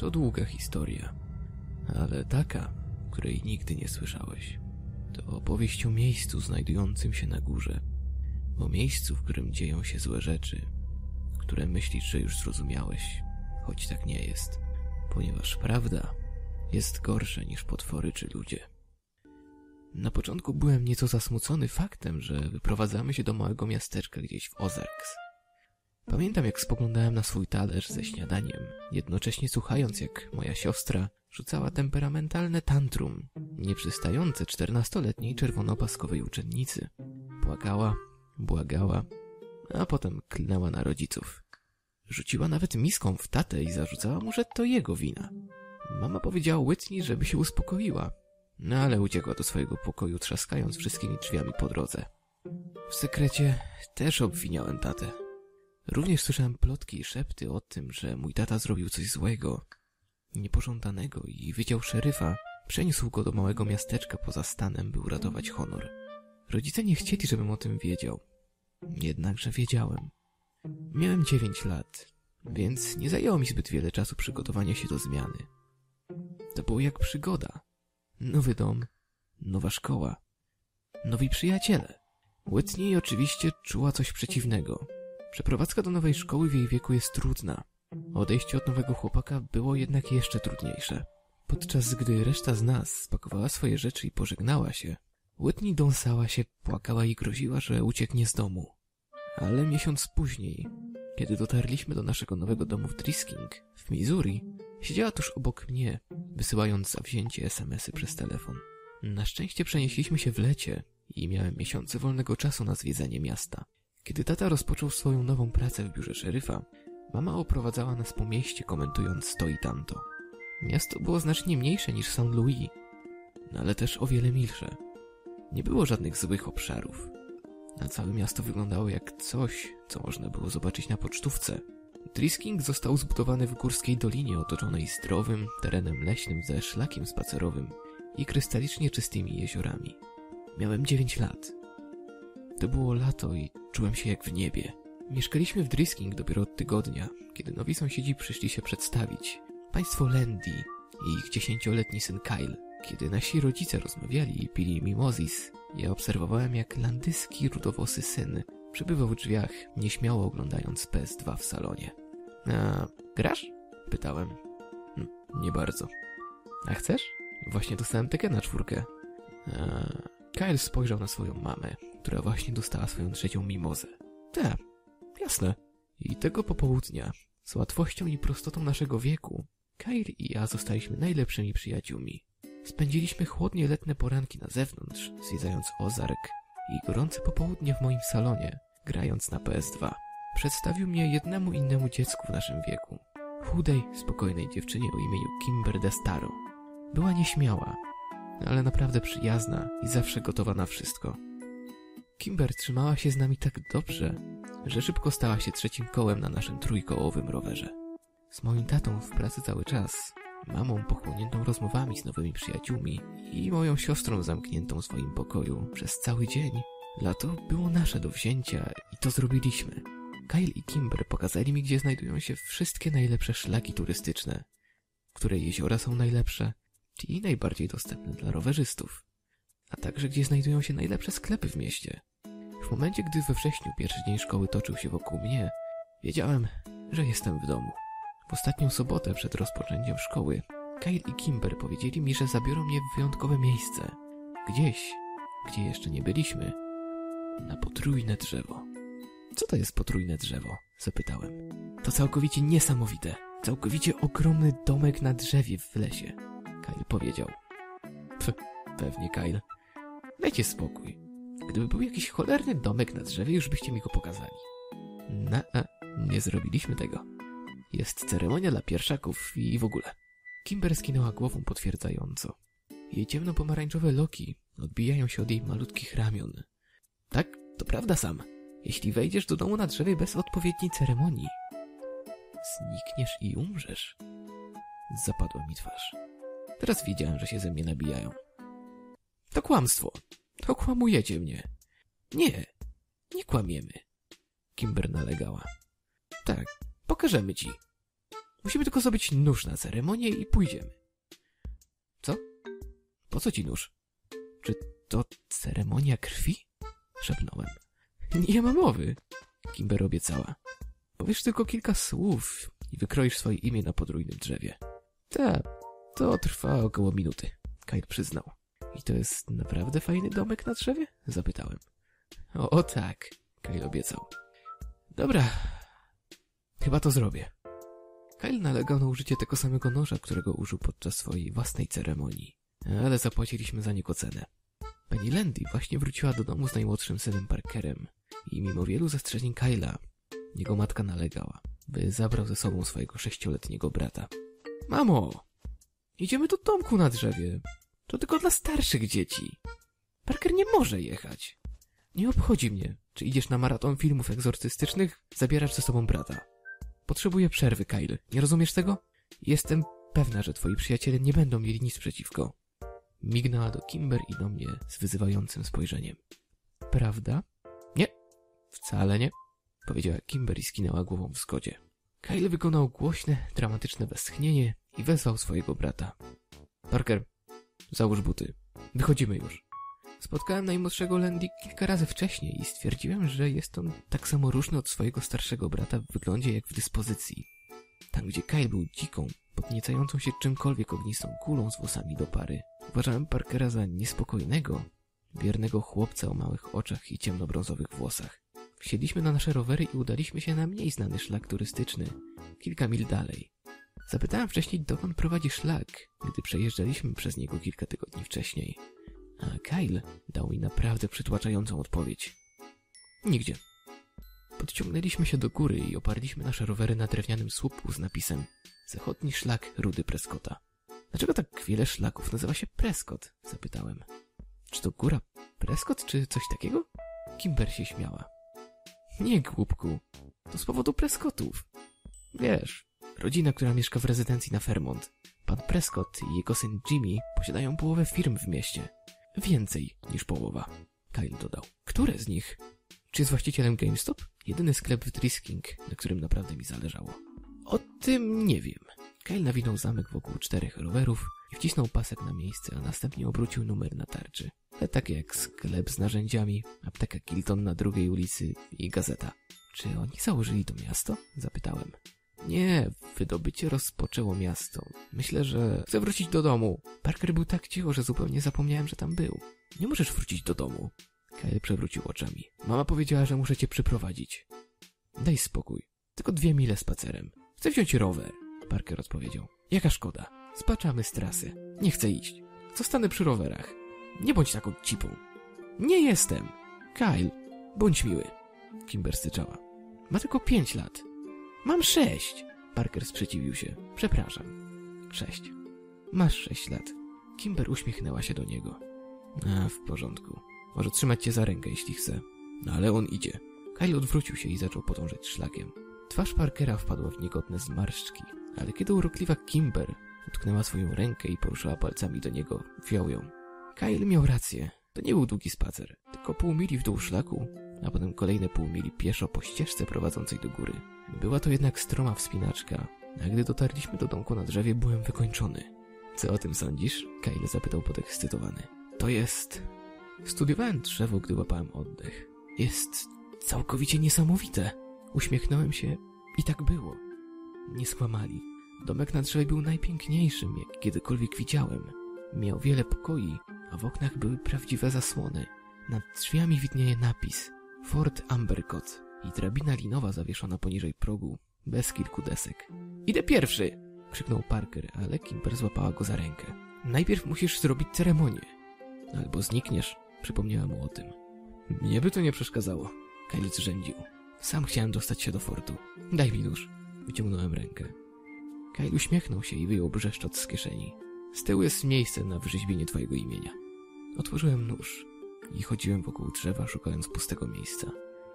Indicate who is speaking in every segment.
Speaker 1: To długa historia, ale taka, której nigdy nie słyszałeś. To opowieść o miejscu znajdującym się na górze. O miejscu, w którym dzieją się złe rzeczy, które myślisz, że już zrozumiałeś, choć tak nie jest. Ponieważ prawda jest gorsza niż potwory czy ludzie. Na początku byłem nieco zasmucony faktem, że wyprowadzamy się do małego miasteczka gdzieś w Ozarks. Pamiętam, jak spoglądałem na swój talerz ze śniadaniem, jednocześnie słuchając, jak moja siostra rzucała temperamentalne tantrum, nieprzystające czternastoletniej czerwonopaskowej uczennicy. Płakała, błagała, a potem klnęła na rodziców. Rzuciła nawet miską w tatę i zarzucała mu, że to jego wina. Mama powiedziała Whitney, żeby się uspokoiła, no ale uciekła do swojego pokoju, trzaskając wszystkimi drzwiami po drodze. W sekrecie też obwiniałem tatę. Również słyszałem plotki i szepty o tym, że mój tata zrobił coś złego, niepożądanego i wydział szeryfa przeniósł go do małego miasteczka poza stanem, by uratować honor. Rodzice nie chcieli, żebym o tym wiedział. Jednakże wiedziałem. Miałem dziewięć lat, więc nie zajęło mi zbyt wiele czasu przygotowania się do zmiany. To było jak przygoda. Nowy dom, nowa szkoła, nowi przyjaciele. Whitney oczywiście czuła coś przeciwnego. Przeprowadzka do nowej szkoły w jej wieku jest trudna. Odejście od nowego chłopaka było jednak jeszcze trudniejsze. Podczas gdy reszta z nas spakowała swoje rzeczy i pożegnała się, Whitney dąsała się, płakała i groziła, że ucieknie z domu. Ale miesiąc później, kiedy dotarliśmy do naszego nowego domu w Drisking, w Missouri, siedziała tuż obok mnie, wysyłając zawzięcie SMS-y przez telefon. Na szczęście przenieśliśmy się w lecie i miałem miesiące wolnego czasu na zwiedzanie miasta. Kiedy tata rozpoczął swoją nową pracę w biurze szeryfa, mama oprowadzała nas po mieście, komentując to i tamto. Miasto było znacznie mniejsze niż St. Louis, ale też o wiele milsze. Nie było żadnych złych obszarów. A całe miasto wyglądało jak coś, co można było zobaczyć na pocztówce. Drisking został zbudowany w górskiej dolinie otoczonej zdrowym terenem leśnym ze szlakiem spacerowym i krystalicznie czystymi jeziorami. Miałem 9 lat. To było lato i czułem się jak w niebie. Mieszkaliśmy w Drisking dopiero od tygodnia, kiedy nowi sąsiedzi przyszli się przedstawić. Państwo Landy i ich dziesięcioletni syn Kyle. Kiedy nasi rodzice rozmawiali i pili mimozis, ja obserwowałem jak landyski rudowłosy syn przebywał w drzwiach, nieśmiało oglądając PS2 w salonie. A grasz? Pytałem. Nie bardzo. A chcesz? Właśnie dostałem tekę na czwórkę. A... Kyle spojrzał na swoją mamę, która właśnie dostała swoją trzecią mimozę. Te, jasne. I tego popołudnia, z łatwością i prostotą naszego wieku, Kyle i ja zostaliśmy najlepszymi przyjaciółmi. Spędziliśmy chłodnie letnie poranki na zewnątrz, zwiedzając Ozark i gorące popołudnie w moim salonie, grając na PS2. Przedstawił mnie jednemu innemu dziecku w naszym wieku. Chudej, spokojnej dziewczynie o imieniu Kimber Destaro. Była nieśmiała, ale naprawdę przyjazna i zawsze gotowa na wszystko. Kimber trzymała się z nami tak dobrze, że szybko stała się trzecim kołem na naszym trójkołowym rowerze. Z moim tatą w pracy cały czas, mamą pochłoniętą rozmowami z nowymi przyjaciółmi i moją siostrą zamkniętą w swoim pokoju przez cały dzień. Lato było nasze do wzięcia i to zrobiliśmy. Kyle i Kimber pokazali mi, gdzie znajdują się wszystkie najlepsze szlaki turystyczne, które jeziora są najlepsze i najbardziej dostępne dla rowerzystów, a także gdzie znajdują się najlepsze sklepy w mieście. W momencie, gdy we wrześniu pierwszy dzień szkoły toczył się wokół mnie, wiedziałem, że jestem w domu. W ostatnią sobotę przed rozpoczęciem szkoły Kyle i Kimber powiedzieli mi, że zabiorą mnie w wyjątkowe miejsce. Gdzieś, gdzie jeszcze nie byliśmy. Na potrójne drzewo. Co to jest potrójne drzewo? Zapytałem. To całkowicie niesamowite. Całkowicie ogromny domek na drzewie w lesie. Kyle powiedział. Pewnie Kyle. Dajcie spokój. Gdyby był jakiś cholerny domek na drzewie, już byście mi go pokazali. Na, a, nie zrobiliśmy tego. Jest ceremonia dla pierwszaków i w ogóle. Kimber skinęła głową potwierdzająco. Jej ciemno-pomarańczowe loki odbijają się od jej malutkich ramion. Tak, to prawda sam. Jeśli wejdziesz do domu na drzewie bez odpowiedniej ceremonii, znikniesz i umrzesz. Zapadła mi twarz. Teraz wiedziałem, że się ze mnie nabijają. To kłamstwo. To kłamujecie mnie. Nie, nie kłamiemy. Kimber nalegała. Tak, pokażemy ci. Musimy tylko zrobić nóż na ceremonię i pójdziemy. Co? Po co ci nóż? Czy to ceremonia krwi? Szepnąłem. Nie ma mowy. Kimber obiecała. Powiesz tylko kilka słów i wykroisz swoje imię na podrójnym drzewie. Tak, to trwa około minuty, Kyle przyznał. I to jest naprawdę fajny domek na drzewie? Zapytałem. O, o tak, Kyle obiecał. Dobra, chyba to zrobię. Kyle nalegał na użycie tego samego noża, którego użył podczas swojej własnej ceremonii, ale zapłaciliśmy za niego cenę. Penny Landy właśnie wróciła do domu z najmłodszym synem Parkerem i mimo wielu zastrzeżeń Kyla, jego matka nalegała, by zabrał ze sobą swojego sześcioletniego brata. Mamo, idziemy do domku na drzewie. To tylko dla starszych dzieci. Parker nie może jechać. Nie obchodzi mnie, czy idziesz na maraton filmów egzorcystycznych, zabierasz ze sobą brata. Potrzebuję przerwy, Kyle. Nie rozumiesz tego? Jestem pewna, że twoi przyjaciele nie będą mieli nic przeciwko. Mignęła do Kimber i do mnie z wyzywającym spojrzeniem. Prawda? Nie, wcale nie, powiedziała Kimber i skinęła głową w zgodzie. Kyle wykonał głośne, dramatyczne westchnienie i wezwał swojego brata. Parker, załóż buty. Wychodzimy już. Spotkałem najmłodszego Landy kilka razy wcześniej i stwierdziłem, że jest on tak samo różny od swojego starszego brata w wyglądzie jak w dyspozycji. Tam, gdzie Kyle był dziką, podniecającą się czymkolwiek ognistą kulą z włosami do pary, uważałem Parkera za niespokojnego, wiernego chłopca o małych oczach i ciemnobrązowych włosach. Wsiedliśmy na nasze rowery i udaliśmy się na mniej znany szlak turystyczny, kilka mil dalej. Zapytałem wcześniej, dokąd prowadzi szlak, gdy przejeżdżaliśmy przez niego kilka tygodni wcześniej. A Kyle dał mi naprawdę przytłaczającą odpowiedź. Nigdzie. Podciągnęliśmy się do góry i oparliśmy nasze rowery na drewnianym słupku z napisem Zachodni szlak Rudy Prescotta. Dlaczego tak wiele szlaków nazywa się Prescott? Zapytałem. Czy to góra Prescott, czy coś takiego? Kimber się śmiała. Nie, głupku. To z powodu Prescottów. Wiesz, rodzina, która mieszka w rezydencji na Fairmont. Pan Prescott i jego syn Jimmy posiadają połowę firm w mieście. Więcej niż połowa. Kyle dodał. Które z nich? Czy jest właścicielem GameStop? Jedyny sklep w Drisking, na którym naprawdę mi zależało. O tym nie wiem. Kyle nawinął zamek wokół czterech rowerów i wcisnął pasek na miejsce, a następnie obrócił numer na tarczy. Te takie jak sklep z narzędziami, apteka Kilton na drugiej ulicy i gazeta. Czy oni założyli to miasto? Zapytałem. Nie, wydobycie rozpoczęło miasto. Myślę, że chcę wrócić do domu. Parker był tak cicho, że zupełnie zapomniałem, że tam był. Nie możesz wrócić do domu. Kyle przewrócił oczami. Mama powiedziała, że muszę cię przyprowadzić. Daj spokój. Tylko dwie mile spacerem. Chcę wziąć rower. Parker odpowiedział. Jaka szkoda. Spaczamy z trasy. Nie chcę iść. Zostanę przy rowerach. Nie bądź taką cipą. Nie jestem. Kyle, bądź miły. Kimber styczała. Ma tylko pięć lat. Mam sześć. Parker sprzeciwił się. Przepraszam. Sześć. Masz sześć lat. Kimber uśmiechnęła się do niego. A, w porządku. Może trzymać cię za rękę, jeśli chce. No ale on idzie. Kyle odwrócił się i zaczął podążać szlakiem. Twarz Parkera wpadła w niegodne zmarszczki, ale kiedy urokliwa Kimber utknęła swoją rękę i poruszała palcami do niego, wziął ją. Kyle miał rację. To nie był długi spacer, tylko pół mili w dół szlaku, a potem kolejne pół mili pieszo po ścieżce prowadzącej do góry. Była to jednak stroma wspinaczka, a gdy dotarliśmy do domku na drzewie, byłem wykończony. Co o tym sądzisz? Kyle zapytał podekscytowany. To jest... Studiowałem drzewo, gdy łapałem oddech. Jest całkowicie niesamowite. Uśmiechnąłem się i tak było. Nie skłamali. Domek na drzewie był najpiękniejszym, jak kiedykolwiek widziałem. Miał wiele pokoi, a w oknach były prawdziwe zasłony. Nad drzwiami widnieje napis Fort Ambercott i drabina linowa zawieszona poniżej progu, bez kilku desek. Idę pierwszy! krzyknął Parker, ale Kimber złapała go za rękę. Najpierw musisz zrobić ceremonię. Albo znikniesz, przypomniałem mu o tym. Mnie by to nie przeszkadzało. Kyle zrzędził. Sam chciałem dostać się do fortu. Daj mi nóż. Wyciągnąłem rękę. Kyle uśmiechnął się i wyjął brzeszczot z kieszeni. Z tyłu jest miejsce na wyrzeźbienie twojego imienia. Otworzyłem nóż i chodziłem wokół drzewa, szukając pustego miejsca.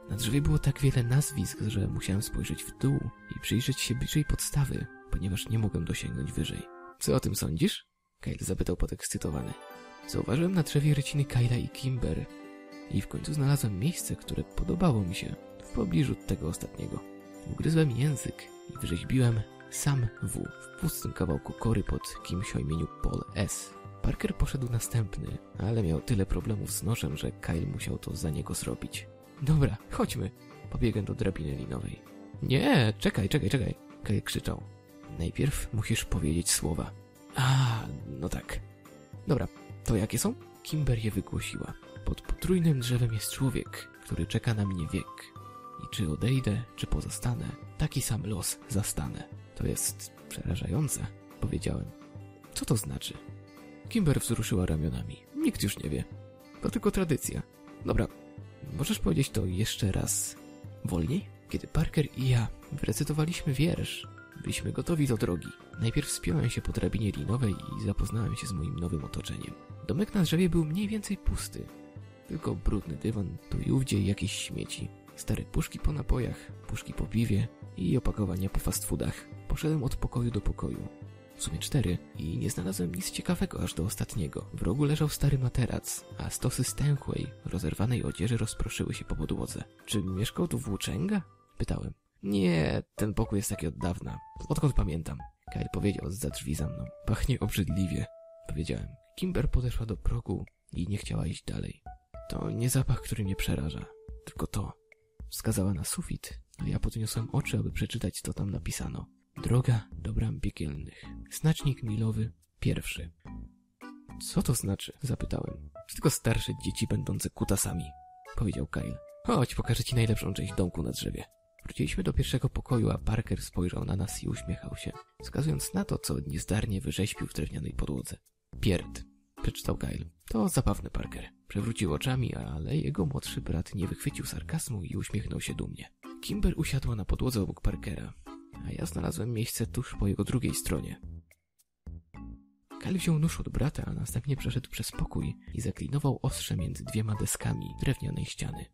Speaker 1: Na drzewie było tak wiele nazwisk, że musiałem spojrzeć w dół i przyjrzeć się bliżej podstawy, ponieważ nie mogłem dosięgnąć wyżej. Co o tym sądzisz? Kyle zapytał podekscytowany. Zauważyłem na drzewie ryciny Kyla i Kimber i w końcu znalazłem miejsce, które podobało mi się w pobliżu tego ostatniego. Ugryzłem język i wyrzeźbiłem sam W w pustym kawałku kory pod kimś o imieniu Paul S. Parker poszedł następny, ale miał tyle problemów z nożem, że Kyle musiał to za niego zrobić. Dobra, chodźmy. Pobiegłem do drabiny linowej. Nie, czekaj, czekaj, czekaj. Kyle krzyczał. Najpierw musisz powiedzieć słowa. A, no tak. Dobra, to jakie są? Kimber je wygłosiła. Pod potrójnym drzewem jest człowiek, który czeka na mnie wiek. I czy odejdę, czy pozostanę, taki sam los zastanę. To jest przerażające, powiedziałem. Co to znaczy? Kimber wzruszyła ramionami. Nikt już nie wie. To tylko tradycja. Dobra, możesz powiedzieć to jeszcze raz wolniej? Kiedy Parker i ja wyrecytowaliśmy wiersz, byliśmy gotowi do drogi. Najpierw wspiąłem się po drabinie linowej i zapoznałem się z moim nowym otoczeniem. Domek na drzewie był mniej więcej pusty. Tylko brudny dywan, tu i ówdzie jakieś śmieci. Stare puszki po napojach, puszki po piwie i opakowania po fast foodach. Poszedłem od pokoju do pokoju. W sumie cztery i nie znalazłem nic ciekawego aż do ostatniego. W rogu leżał stary materac, a stosy stęchłej, rozerwanej odzieży rozproszyły się po podłodze. Czy mieszkał tu włóczęga? Pytałem. Nie, ten pokój jest taki od dawna. Odkąd pamiętam. Kyle powiedział za drzwi za mną. Pachnie obrzydliwie. Powiedziałem. Kimber podeszła do progu i nie chciała iść dalej. To nie zapach, który mnie przeraża, tylko to. Wskazała na sufit, a ja podniosłem oczy, aby przeczytać, co tam napisano. Droga do bram piekielnych. Znacznik milowy pierwszy. Co to znaczy? Zapytałem. To tylko starsze dzieci będące kutasami, powiedział Kyle. Chodź, pokażę ci najlepszą część domku na drzewie. Wróciliśmy do pierwszego pokoju, a Parker spojrzał na nas i uśmiechał się, wskazując na to, co niezdarnie wyrzeźbił w drewnianej podłodze. Pierd, przeczytał Kyle. To zabawny Parker. Przewrócił oczami, ale jego młodszy brat nie wychwycił sarkazmu i uśmiechnął się dumnie. Kimber usiadła na podłodze obok Parkera, a ja znalazłem miejsce tuż po jego drugiej stronie. Kyle wziął nóż od brata, a następnie przeszedł przez pokój i zaklinował ostrze między dwiema deskami drewnianej ściany.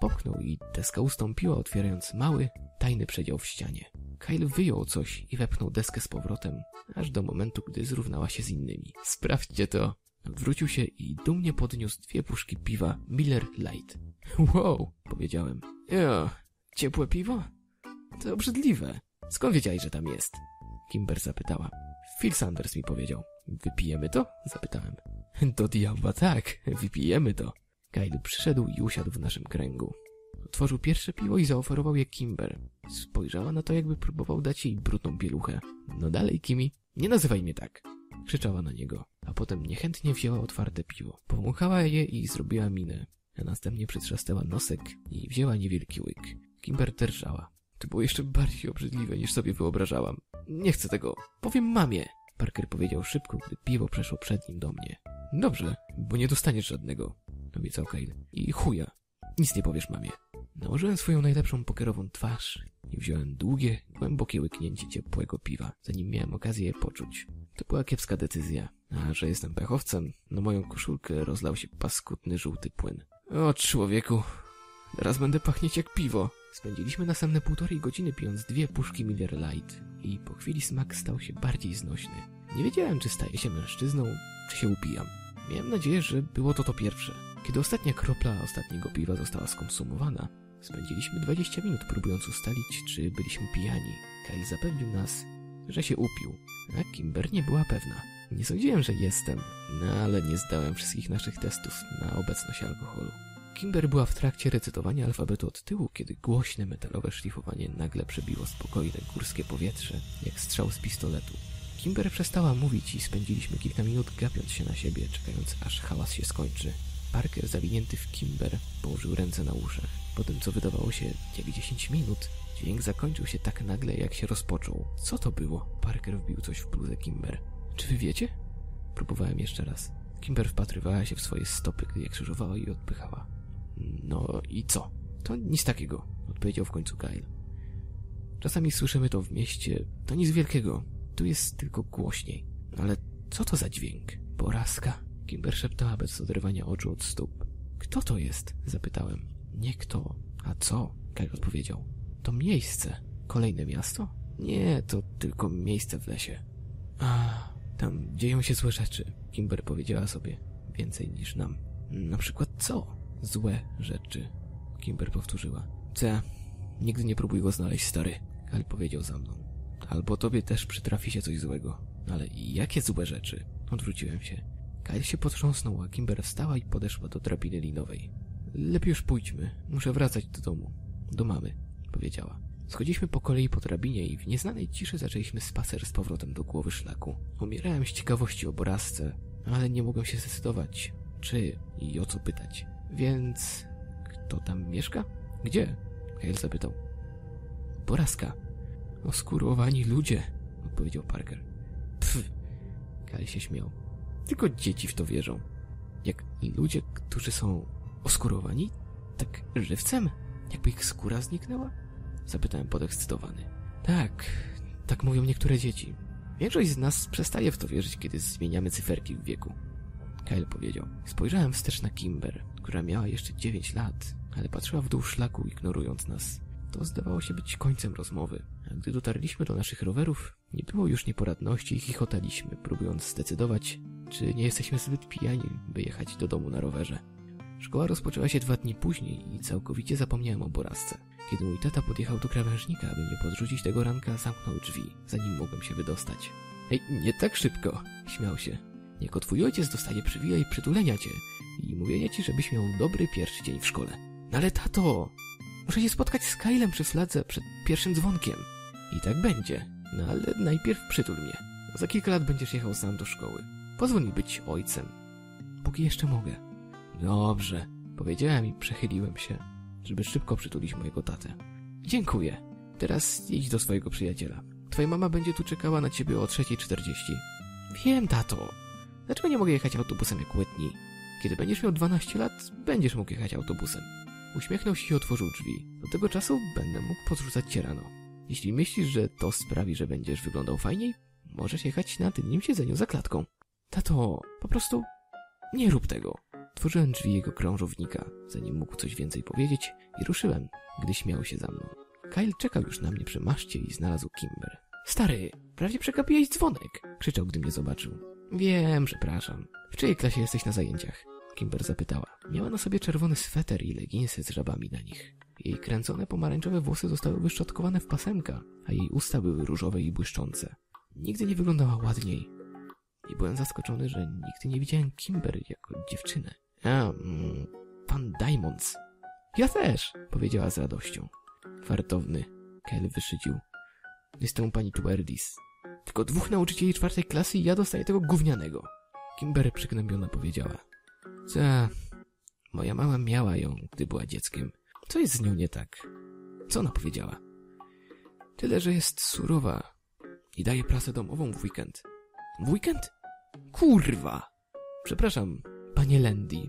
Speaker 1: Popchnął i deska ustąpiła, otwierając mały, tajny przedział w ścianie. Kyle wyjął coś i wepchnął deskę z powrotem, aż do momentu, gdy zrównała się z innymi. Sprawdźcie to! Odwrócił się i dumnie podniósł dwie puszki piwa Miller Light. Wow, powiedziałem. Jo, ciepłe piwo? To obrzydliwe. Skąd wiedziałeś, że tam jest? Kimber zapytała. Phil Sanders mi powiedział. Wypijemy to? Zapytałem. Do diabła tak, wypijemy to. Kyle przyszedł i usiadł w naszym kręgu. Otworzył pierwsze piwo i zaoferował je Kimber. Spojrzała na to, jakby próbował dać jej brudną pieluchę. No dalej, Kimi, nie nazywaj mnie tak. Krzyczała na niego, a potem niechętnie wzięła otwarte piwo. Powąchała je i zrobiła minę, a następnie przytrzasnęła nosek i wzięła niewielki łyk. Kimber drżała. To było jeszcze bardziej obrzydliwe, niż sobie wyobrażałam. Nie chcę tego. Powiem mamie. Parker powiedział szybko, gdy piwo przeszło przed nim do mnie. Dobrze, bo nie dostaniesz żadnego, obiecał Kyle. I chuja. Nic nie powiesz mamie. Nałożyłem swoją najlepszą pokerową twarz i wziąłem długie, głębokie łyknięcie ciepłego piwa, zanim miałem okazję je poczuć. To była kiepska decyzja, a że jestem pechowcem, na moją koszulkę rozlał się paskudny żółty płyn. O człowieku, teraz będę pachnieć jak piwo. Spędziliśmy następne półtorej godziny pijąc dwie puszki Miller Light i po chwili smak stał się bardziej znośny. Nie wiedziałem, czy staję się mężczyzną, czy się upijam. Miałem nadzieję, że było to to pierwsze. Kiedy ostatnia kropla ostatniego piwa została skonsumowana, spędziliśmy 20 minut próbując ustalić, czy byliśmy pijani. Kyle zapewnił nas, że się upił, a Kimber nie była pewna. Nie sądziłem, że jestem, no ale nie zdałem wszystkich naszych testów na obecność alkoholu. Kimber była w trakcie recytowania alfabetu od tyłu, kiedy głośne metalowe szlifowanie nagle przebiło spokojne górskie powietrze, jak strzał z pistoletu. Kimber przestała mówić i spędziliśmy kilka minut gapiąc się na siebie, czekając aż hałas się skończy. Parker, zawinięty w Kimber, położył ręce na uszach. Po tym, co wydawało się jak 10 minut, dźwięk zakończył się tak nagle, jak się rozpoczął. Co to było? Parker wbił coś w bluzę Kimber. Czy wy wiecie? Próbowałem jeszcze raz. Kimber wpatrywała się w swoje stopy, gdy je krzyżowała i odpychała. No i co? To nic takiego, odpowiedział w końcu Kyle. Czasami słyszymy to w mieście. To nic wielkiego. Tu jest tylko głośniej. Ale co to za dźwięk? Porażka. Kimber szeptała bez oderwania oczu od stóp. Kto to jest? Zapytałem. Nie kto, a co? Kyle odpowiedział. To miejsce. Kolejne miasto? Nie, to tylko miejsce w lesie. A, tam dzieją się złe rzeczy. Kimber powiedziała sobie. Więcej niż nam. Na przykład co? Złe rzeczy. Kimber powtórzyła. C. Nigdy nie próbuj go znaleźć, stary. Kyle powiedział za mną. Albo tobie też przytrafi się coś złego. Ale jakie złe rzeczy? Odwróciłem się. Kyle się potrząsnął, a Kimber wstała i podeszła do drabiny linowej. Lepiej już pójdźmy. Muszę wracać do domu. Do mamy, powiedziała. Schodziliśmy po kolei po drabinie i w nieznanej ciszy zaczęliśmy spacer z powrotem do głowy szlaku. Umierałem z ciekawości o Borazce, ale nie mogłem się zdecydować, czy i o co pytać. Więc... kto tam mieszka? Gdzie? Hale zapytał. Borazka. Oskurowani ludzie, odpowiedział Parker. Pff, Kyle się śmiał. Tylko dzieci w to wierzą. Jak ludzie, którzy są oskurowani? Tak żywcem? Jakby ich skóra zniknęła? Zapytałem podekscytowany. Tak, tak mówią niektóre dzieci. Większość z nas przestaje w to wierzyć, kiedy zmieniamy cyferki w wieku. Kyle powiedział. Spojrzałem wstecz na Kimber, która miała jeszcze dziewięć lat, ale patrzyła w dół szlaku, ignorując nas. To zdawało się być końcem rozmowy. A gdy dotarliśmy do naszych rowerów, nie było już nieporadności i chichotaliśmy, próbując zdecydować, czy nie jesteśmy zbyt pijani, by jechać do domu na rowerze. Szkoła rozpoczęła się dwa dni później i całkowicie zapomniałem o Borazce. Kiedy mój tata podjechał do krawężnika, aby mnie podrzucić tego ranka, zamknął drzwi, zanim mogłem się wydostać. Ej, nie tak szybko! Śmiał się. Niech twój ojciec dostanie przywija i przytulenia cię i mówienia ci, żebyś miał dobry pierwszy dzień w szkole. No ale tato! Muszę się spotkać z Kylem przy fladze przed pierwszym dzwonkiem. I tak będzie. No ale najpierw przytul mnie. Za kilka lat będziesz jechał sam do szkoły. Pozwól mi być ojcem. Póki jeszcze mogę. Dobrze, powiedziałem i przechyliłem się, żeby szybko przytulić mojego tatę. Dziękuję. Teraz idź do swojego przyjaciela. Twoja mama będzie tu czekała na ciebie o 3.40. Wiem, tato. Dlaczego nie mogę jechać autobusem jak Whitney? Kiedy będziesz miał 12 lat, będziesz mógł jechać autobusem. Uśmiechnął się i otworzył drzwi. Do tego czasu będę mógł podrzucać cię rano. Jeśli myślisz, że to sprawi, że będziesz wyglądał fajniej, możesz jechać na tylnym siedzeniu za klatką. Tato, po prostu nie rób tego. Tworzyłem drzwi jego krążownika, zanim mógł coś więcej powiedzieć i ruszyłem, gdy śmiał się za mną. Kyle czekał już na mnie przy maszcie i znalazł Kimber. Stary, prawie przegapiłeś dzwonek, krzyczał, gdy mnie zobaczył. Wiem, przepraszam. W czyjej klasie jesteś na zajęciach? Kimber zapytała. Miała na sobie czerwony sweter i leginsy z żabami na nich. Jej kręcone pomarańczowe włosy zostały wyszczotkowane w pasemka, a jej usta były różowe i błyszczące. Nigdy nie wyglądała ładniej. I byłem zaskoczony, że nigdy nie widziałem Kimber jako dziewczynę. A, mm, pan Diamonds. Ja też, powiedziała z radością. Fartowny. Kel wyszydził. Jestem pani Tuerdis. Tylko dwóch nauczycieli czwartej klasy i ja dostaję tego gównianego. Kimber przygnębiona powiedziała. Co? Moja mama miała ją, gdy była dzieckiem. Co jest z nią nie tak? Co ona powiedziała? Tyle, że jest surowa i daje pracę domową w weekend. W weekend? Kurwa! Przepraszam, panie Landy.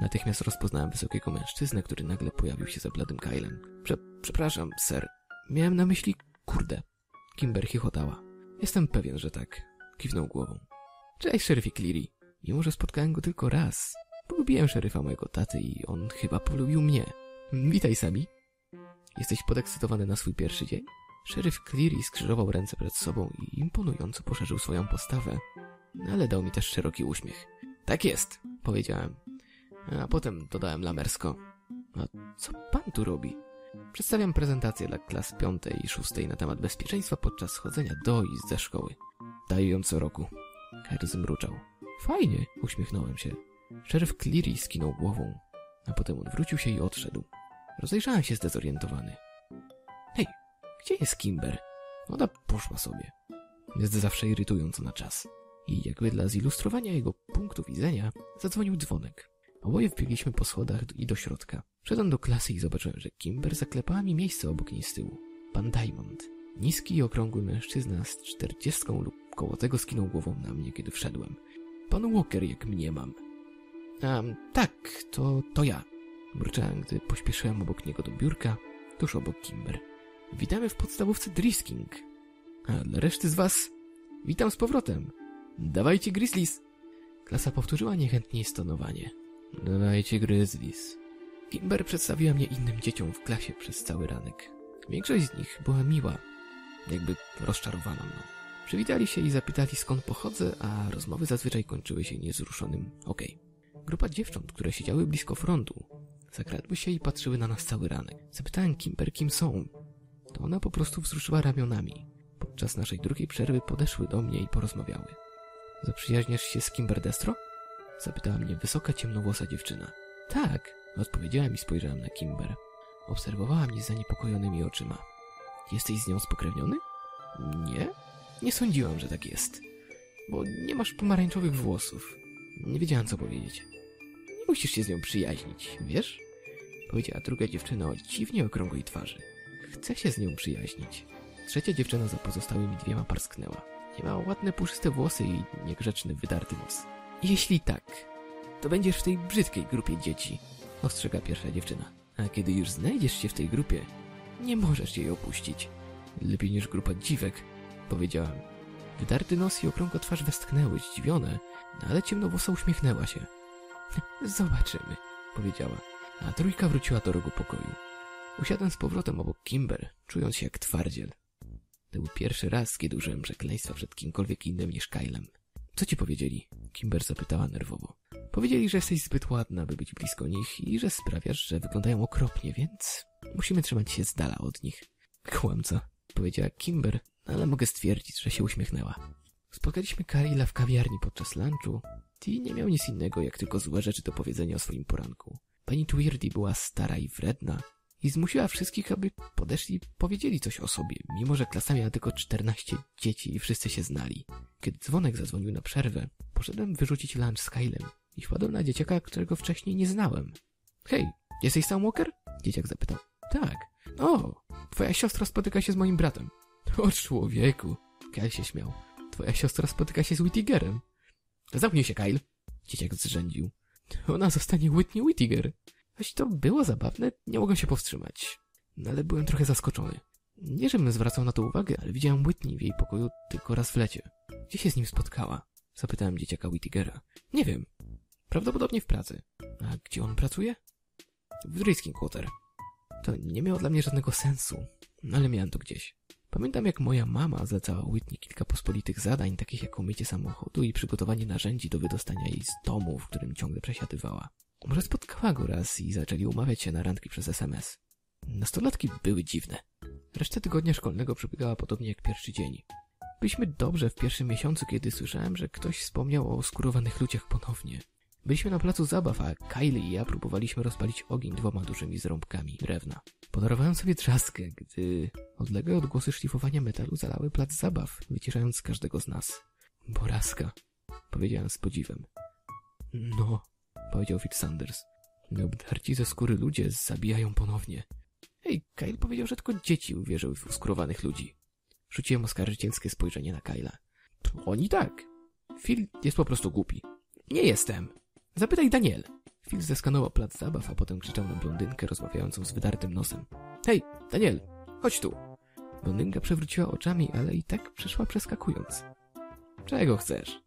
Speaker 1: Natychmiast rozpoznałem wysokiego mężczyznę, który nagle pojawił się za bladym Kylem. Prze przepraszam, ser. Miałem na myśli... Kurde. Kimber chichotała. Jestem pewien, że tak. Kiwnął głową. Cześć, szeryfie Cleary. Mimo, że spotkałem go tylko raz, polubiłem szeryfa mojego taty i on chyba polubił mnie. Witaj, Sami. Jesteś podekscytowany na swój pierwszy dzień? Szeryf Cleary skrzyżował ręce przed sobą i imponująco poszerzył swoją postawę, ale dał mi też szeroki uśmiech. Tak jest, powiedziałem. A potem dodałem lamersko. A co pan tu robi? Przedstawiam prezentację dla klas piątej i szóstej na temat bezpieczeństwa podczas chodzenia do i ze szkoły. Daję ją co roku. Harry zmruczał. Fajnie, uśmiechnąłem się. Szeryf Cleary skinął głową, a potem odwrócił się i odszedł. Rozejrzałem się zdezorientowany. Hej, gdzie jest Kimber? Ona poszła sobie. Jest zawsze irytująco na czas. I jakby dla zilustrowania jego punktu widzenia, zadzwonił dzwonek. Oboje wbiegliśmy po schodach i do środka. Wszedłem do klasy i zobaczyłem, że Kimber zaklepała mi miejsce obok niej z tyłu. Pan Diamond. Niski i okrągły mężczyzna z czterdziestką lub koło tego skinął głową na mnie, kiedy wszedłem. Pan Walker, jak mnie mam. Um, tak, to, to ja. Mruczałem, gdy pośpieszyłem obok niego do biurka, tuż obok Kimber. Witamy w podstawówce Drisking. A dla reszty z was, witam z powrotem. Dawajcie Grizzlies. Klasa powtórzyła niechętnie stonowanie. Dawajcie Grizzlies. Kimber przedstawiła mnie innym dzieciom w klasie przez cały ranek. Większość z nich była miła, jakby rozczarowana mną. Przywitali się i zapytali skąd pochodzę, a rozmowy zazwyczaj kończyły się niezruszonym okej. Okay. Grupa dziewcząt, które siedziały blisko frontu, zakradły się i patrzyły na nas cały ranek. Zapytałem Kimber, kim są. To ona po prostu wzruszyła ramionami. podczas naszej drugiej przerwy podeszły do mnie i porozmawiały. Zaprzyjaźniasz się z Kimber Destro? Zapytała mnie wysoka, ciemnowłosa dziewczyna. Tak, odpowiedziałem i spojrzałem na Kimber. Obserwowała mnie zaniepokojonymi oczyma. Jesteś z nią spokrewniony? Nie? Nie sądziłam, że tak jest. Bo nie masz pomarańczowych włosów. Nie wiedziałam, co powiedzieć. Nie musisz się z nią przyjaźnić, wiesz? Powiedziała druga dziewczyna o dziwnie okrągłej twarzy. Chcę się z nią przyjaźnić. Trzecia dziewczyna za pozostałymi dwiema parsknęła. Miała ładne, puszyste włosy i niegrzeczny, wydarty nos. Jeśli tak, to będziesz w tej brzydkiej grupie dzieci, ostrzega pierwsza dziewczyna. A kiedy już znajdziesz się w tej grupie, nie możesz jej opuścić. Lepiej niż grupa dziwek, powiedziałam. Wydarty nos i okrągła twarz westchnęły, zdziwione, ale ciemnowłosa uśmiechnęła się. Zobaczymy, powiedziała, a trójka wróciła do rogu pokoju. Usiadłem z powrotem obok Kimber, czując się jak twardziel. To był pierwszy raz, kiedy użyłem przekleństwa przed kimkolwiek innym niż Kylem. Co ci powiedzieli? Kimber zapytała nerwowo. Powiedzieli, że jesteś zbyt ładna, by być blisko nich i że sprawiasz, że wyglądają okropnie, więc musimy trzymać się z dala od nich. Kłamca, powiedziała Kimber, ale mogę stwierdzić, że się uśmiechnęła. Spotkaliśmy Karila w kawiarni podczas lunchu. Ty nie miał nic innego, jak tylko złe rzeczy do powiedzenia o swoim poranku. Pani Twirdy była stara i wredna i zmusiła wszystkich, aby podeszli i powiedzieli coś o sobie, mimo że klasa miała tylko 14 dzieci i wszyscy się znali. Kiedy dzwonek zadzwonił na przerwę, poszedłem wyrzucić lunch z Kylem i wpadłem na dzieciaka, którego wcześniej nie znałem. Hej, jesteś Sam Walker? Dzieciak zapytał. Tak. O, twoja siostra spotyka się z moim bratem. O człowieku. Kyle się śmiał. Twoja siostra spotyka się z Whittigerem. Zamknij się, Kyle. Dzieciak zrzędził. Ona zostanie Whitney Whittiger. Choć to było zabawne, nie mogłem się powstrzymać. No ale byłem trochę zaskoczony. Nie, żebym zwracał na to uwagę, ale widziałem Whitney w jej pokoju tylko raz w lecie. Gdzie się z nim spotkała? Zapytałem dzieciaka Whittigera. Nie wiem. Prawdopodobnie w pracy. A gdzie on pracuje? W Driskin Quarter. To nie miało dla mnie żadnego sensu, ale miałem to gdzieś. Pamiętam, jak moja mama zlecała Whitney kilka pospolitych zadań, takich jak umycie samochodu i przygotowanie narzędzi do wydostania jej z domu, w którym ciągle przesiadywała. Może spotkała go raz i zaczęli umawiać się na randki przez SMS. Nastolatki były dziwne. Resztę tygodnia szkolnego przebiegała podobnie jak pierwszy dzień. Byliśmy dobrze w pierwszym miesiącu, kiedy słyszałem, że ktoś wspomniał o skurowanych ludziach ponownie. Byliśmy na placu zabaw, a Kylie i ja próbowaliśmy rozpalić ogień dwoma dużymi zrąbkami drewna. Podarowałem sobie trzaskę, gdy odległe odgłosy szlifowania metalu zalały plac zabaw, wyciszając z każdego z nas. Boraska, powiedziałem z podziwem. No, powiedział Phil Sanders. Obdarci ze skóry ludzie zabijają ponownie. Ej, Kyle powiedział, że tylko dzieci uwierzyły w uskurowanych ludzi. Rzuciłem oskarżycielskie spojrzenie na Kyla. Oni tak. Phil jest po prostu głupi. Nie jestem. Zapytaj Daniel. Phil zeskanował plac zabaw, a potem krzyczał na blondynkę rozmawiającą z wydartym nosem. Hej, Daniel, chodź tu. Blondynka przewróciła oczami, ale i tak przeszła przeskakując. Czego chcesz?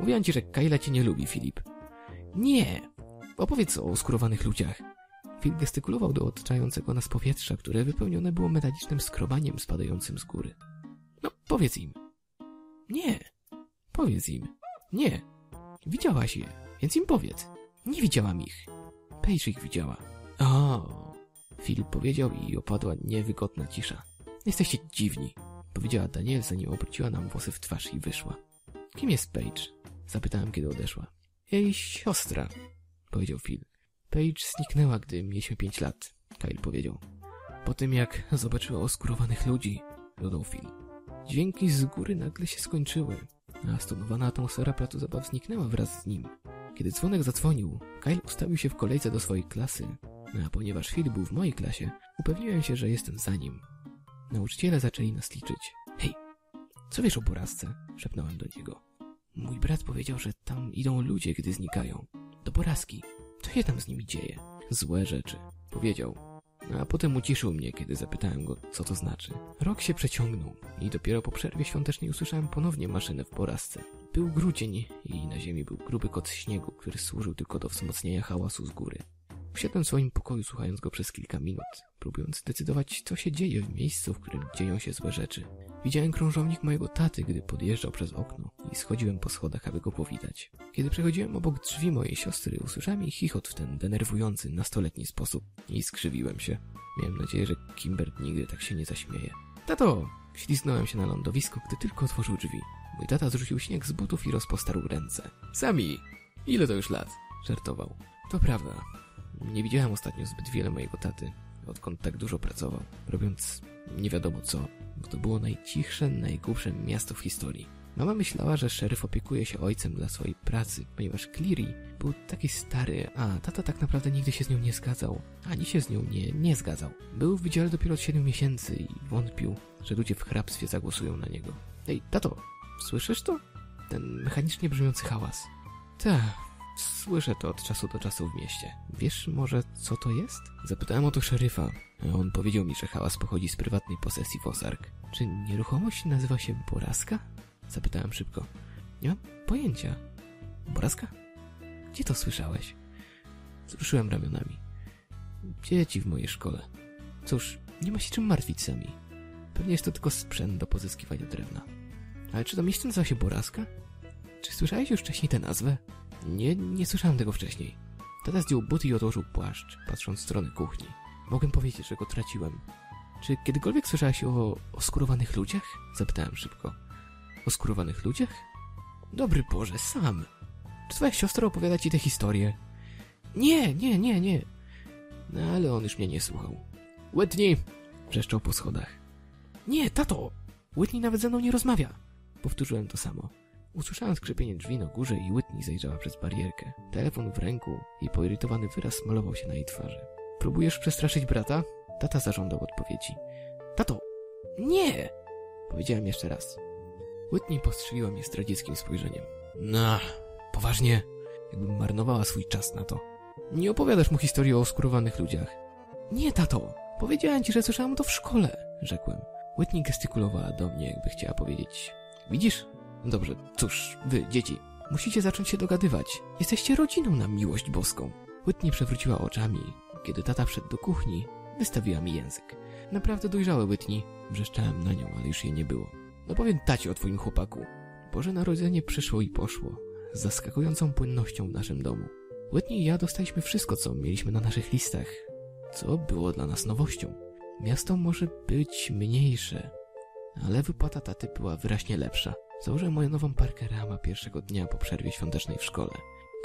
Speaker 1: Mówiłam ci, że Kyla cię nie lubi, Filip. Nie! Opowiedz o oskurowanych ludziach. Phil gestykulował do otaczającego nas powietrza, które wypełnione było metalicznym skrobaniem spadającym z góry. Powiedz im. Nie. Powiedz im. Nie. Widziałaś je, więc im powiedz. Nie widziałam ich. Paige ich widziała. O. Phil powiedział i opadła niewygodna cisza. Jesteście dziwni, powiedziała Daniel, zanim obróciła nam włosy w twarz i wyszła. Kim jest Paige? Zapytałem, kiedy odeszła. Jej siostra, powiedział Phil. Paige zniknęła, gdy mieliśmy pięć lat, Kyle powiedział. Po tym, jak zobaczyła oskurowanych ludzi, dodał Phil. Dźwięki z góry nagle się skończyły, a stonowana atmosfera placu zabaw zniknęła wraz z nim. Kiedy dzwonek zadzwonił, Kyle ustawił się w kolejce do swojej klasy, a ponieważ Phil był w mojej klasie, upewniłem się, że jestem za nim. Nauczyciele zaczęli nas liczyć. Hej, co wiesz o porażce? szepnąłem do niego. Mój brat powiedział, że tam idą ludzie, gdy znikają. Do porażki. Co się tam z nimi dzieje? Złe rzeczy, powiedział. A potem uciszył mnie, kiedy zapytałem go, co to znaczy. Rok się przeciągnął i dopiero po przerwie świątecznej usłyszałem ponownie maszynę w porazce. Był grudzień i na ziemi był gruby kot śniegu, który służył tylko do wzmocnienia hałasu z góry. Usiadłem w swoim pokoju, słuchając go przez kilka minut, próbując zdecydować, co się dzieje w miejscu, w którym dzieją się złe rzeczy. Widziałem krążownik mojego taty, gdy podjeżdżał przez okno i schodziłem po schodach, aby go powitać. Kiedy przechodziłem obok drzwi mojej siostry, usłyszałem jej chichot w ten denerwujący, nastoletni sposób i skrzywiłem się. Miałem nadzieję, że Kimber nigdy tak się nie zaśmieje. Tato, Śliznąłem się na lądowisko, gdy tylko otworzył drzwi. Mój tata zrzucił śnieg z butów i rozpostarł ręce. Sami! Ile to już lat? Żartował. To prawda. Nie widziałem ostatnio zbyt wiele mojego taty, odkąd tak dużo pracował, robiąc nie wiadomo co, bo to było najcichsze, najgłupsze miasto w historii. Mama myślała, że szeryf opiekuje się ojcem dla swojej pracy, ponieważ Cleary był taki stary, a tata tak naprawdę nigdy się z nią nie zgadzał, ani się z nią nie, nie zgadzał. Był w wydziale dopiero od 7 miesięcy i wątpił, że ludzie w hrabstwie zagłosują na niego. Ej, tato, słyszysz to? Ten mechanicznie brzmiący hałas. Tak, słyszę to od czasu do czasu w mieście. Wiesz może, co to jest? Zapytałem o to szeryfa. On powiedział mi, że hałas pochodzi z prywatnej posesji w Ozark. Czy nieruchomość nazywa się Boraska? Zapytałem szybko. Nie mam pojęcia. Boraska? Gdzie to słyszałeś? Wzruszyłem ramionami. Dzieci w mojej szkole. Cóż, nie ma się czym martwić sami. Pewnie jest to tylko sprzęt do pozyskiwania drewna. Ale czy to miejsce nazywa się Boraska? Czy słyszałeś już wcześniej tę nazwę? Nie, nie słyszałem tego wcześniej. Tata zdjął buty i odłożył płaszcz, patrząc w stronę kuchni. Mogłem powiedzieć, że go traciłem. Czy kiedykolwiek słyszałeś o oskurowanych ludziach? Zapytałem szybko. O ludziach? Dobry Boże, sam. Czy twoja siostra opowiada ci tę historię? Nie, nie, nie, nie. No ale on już mnie nie słuchał. Whitney! Wrzeszczał po schodach. Nie, tato! Whitney nawet ze mną nie rozmawia. Powtórzyłem to samo. Usłyszałem skrzypienie drzwi na górze i Whitney zajrzała przez barierkę. Telefon w ręku i poirytowany wyraz malował się na jej twarzy. Próbujesz przestraszyć brata? Tata zażądał odpowiedzi. Tato! Nie! Powiedziałem jeszcze raz. Whitney postrzeliła mnie zdradzieckim spojrzeniem. No, poważnie? Jakbym marnowała swój czas na to. Nie opowiadasz mu historii o oskurowanych ludziach. Nie, tato. Powiedziałem ci, że słyszałam to w szkole, rzekłem. Whitney gestykulowała do mnie, jakby chciała powiedzieć. Widzisz? Dobrze, cóż, wy, dzieci, musicie zacząć się dogadywać. Jesteście rodziną na miłość boską. Whitney przewróciła oczami. Kiedy tata wszedł do kuchni, wystawiła mi język. Naprawdę dojrzałe Whitney. Wrzeszczałem na nią, ale już jej nie było. No powiem taci o twoim chłopaku. Boże Narodzenie przyszło i poszło. Z zaskakującą płynnością w naszym domu. Whitney i ja dostaliśmy wszystko, co mieliśmy na naszych listach. Co było dla nas nowością. Miasto może być mniejsze, ale wypłata taty była wyraźnie lepsza. Założyłem moją nową parkę rama pierwszego dnia po przerwie świątecznej w szkole.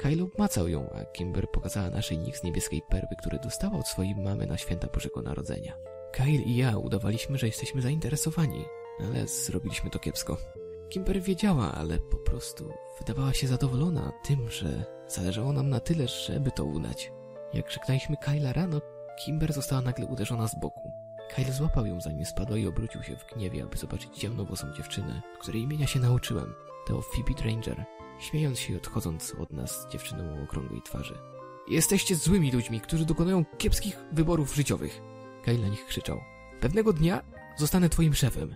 Speaker 1: Kyle macał ją, a Kimber pokazała naszyjnik z niebieskiej perły, który dostała od swojej mamy na święta Bożego Narodzenia. Kyle i ja udawaliśmy, że jesteśmy zainteresowani, ale zrobiliśmy to kiepsko. Kimber wiedziała, ale po prostu wydawała się zadowolona tym, że zależało nam na tyle, żeby to udać. Jak żegnaliśmy Kyla rano, Kimber została nagle uderzona z boku. Kyle złapał ją zanim spadła i obrócił się w gniewie, aby zobaczyć ciemnowłosą dziewczynę, której imienia się nauczyłem. To Phoebe Ranger, śmiejąc się i odchodząc od nas z dziewczyną o okrągłej twarzy. Jesteście złymi ludźmi, którzy dokonują kiepskich wyborów życiowych. Kyle na nich krzyczał. Pewnego dnia zostanę twoim szefem.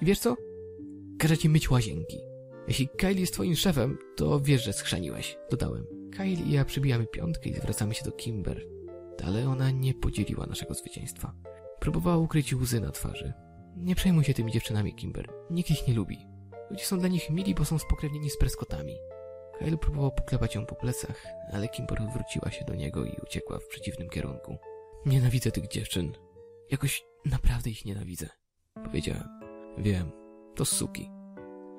Speaker 1: I wiesz co? Każę ci myć łazienki. Jeśli Kyle jest twoim szefem, to wiesz, że schrzaniłeś. Dodałem. Kyle i ja przybijamy piątkę i zwracamy się do Kimber. Ale ona nie podzieliła naszego zwycięstwa. Próbowała ukryć łzy na twarzy. Nie przejmuj się tymi dziewczynami, Kimber. Nikt ich nie lubi. Ludzie są dla nich mili, bo są spokrewnieni z Preskotami. Kyle próbował poklepać ją po plecach, ale Kimber odwróciła się do niego i uciekła w przeciwnym kierunku. Nienawidzę tych dziewczyn. Jakoś naprawdę ich nienawidzę. Powiedziałem. Wiem, to suki.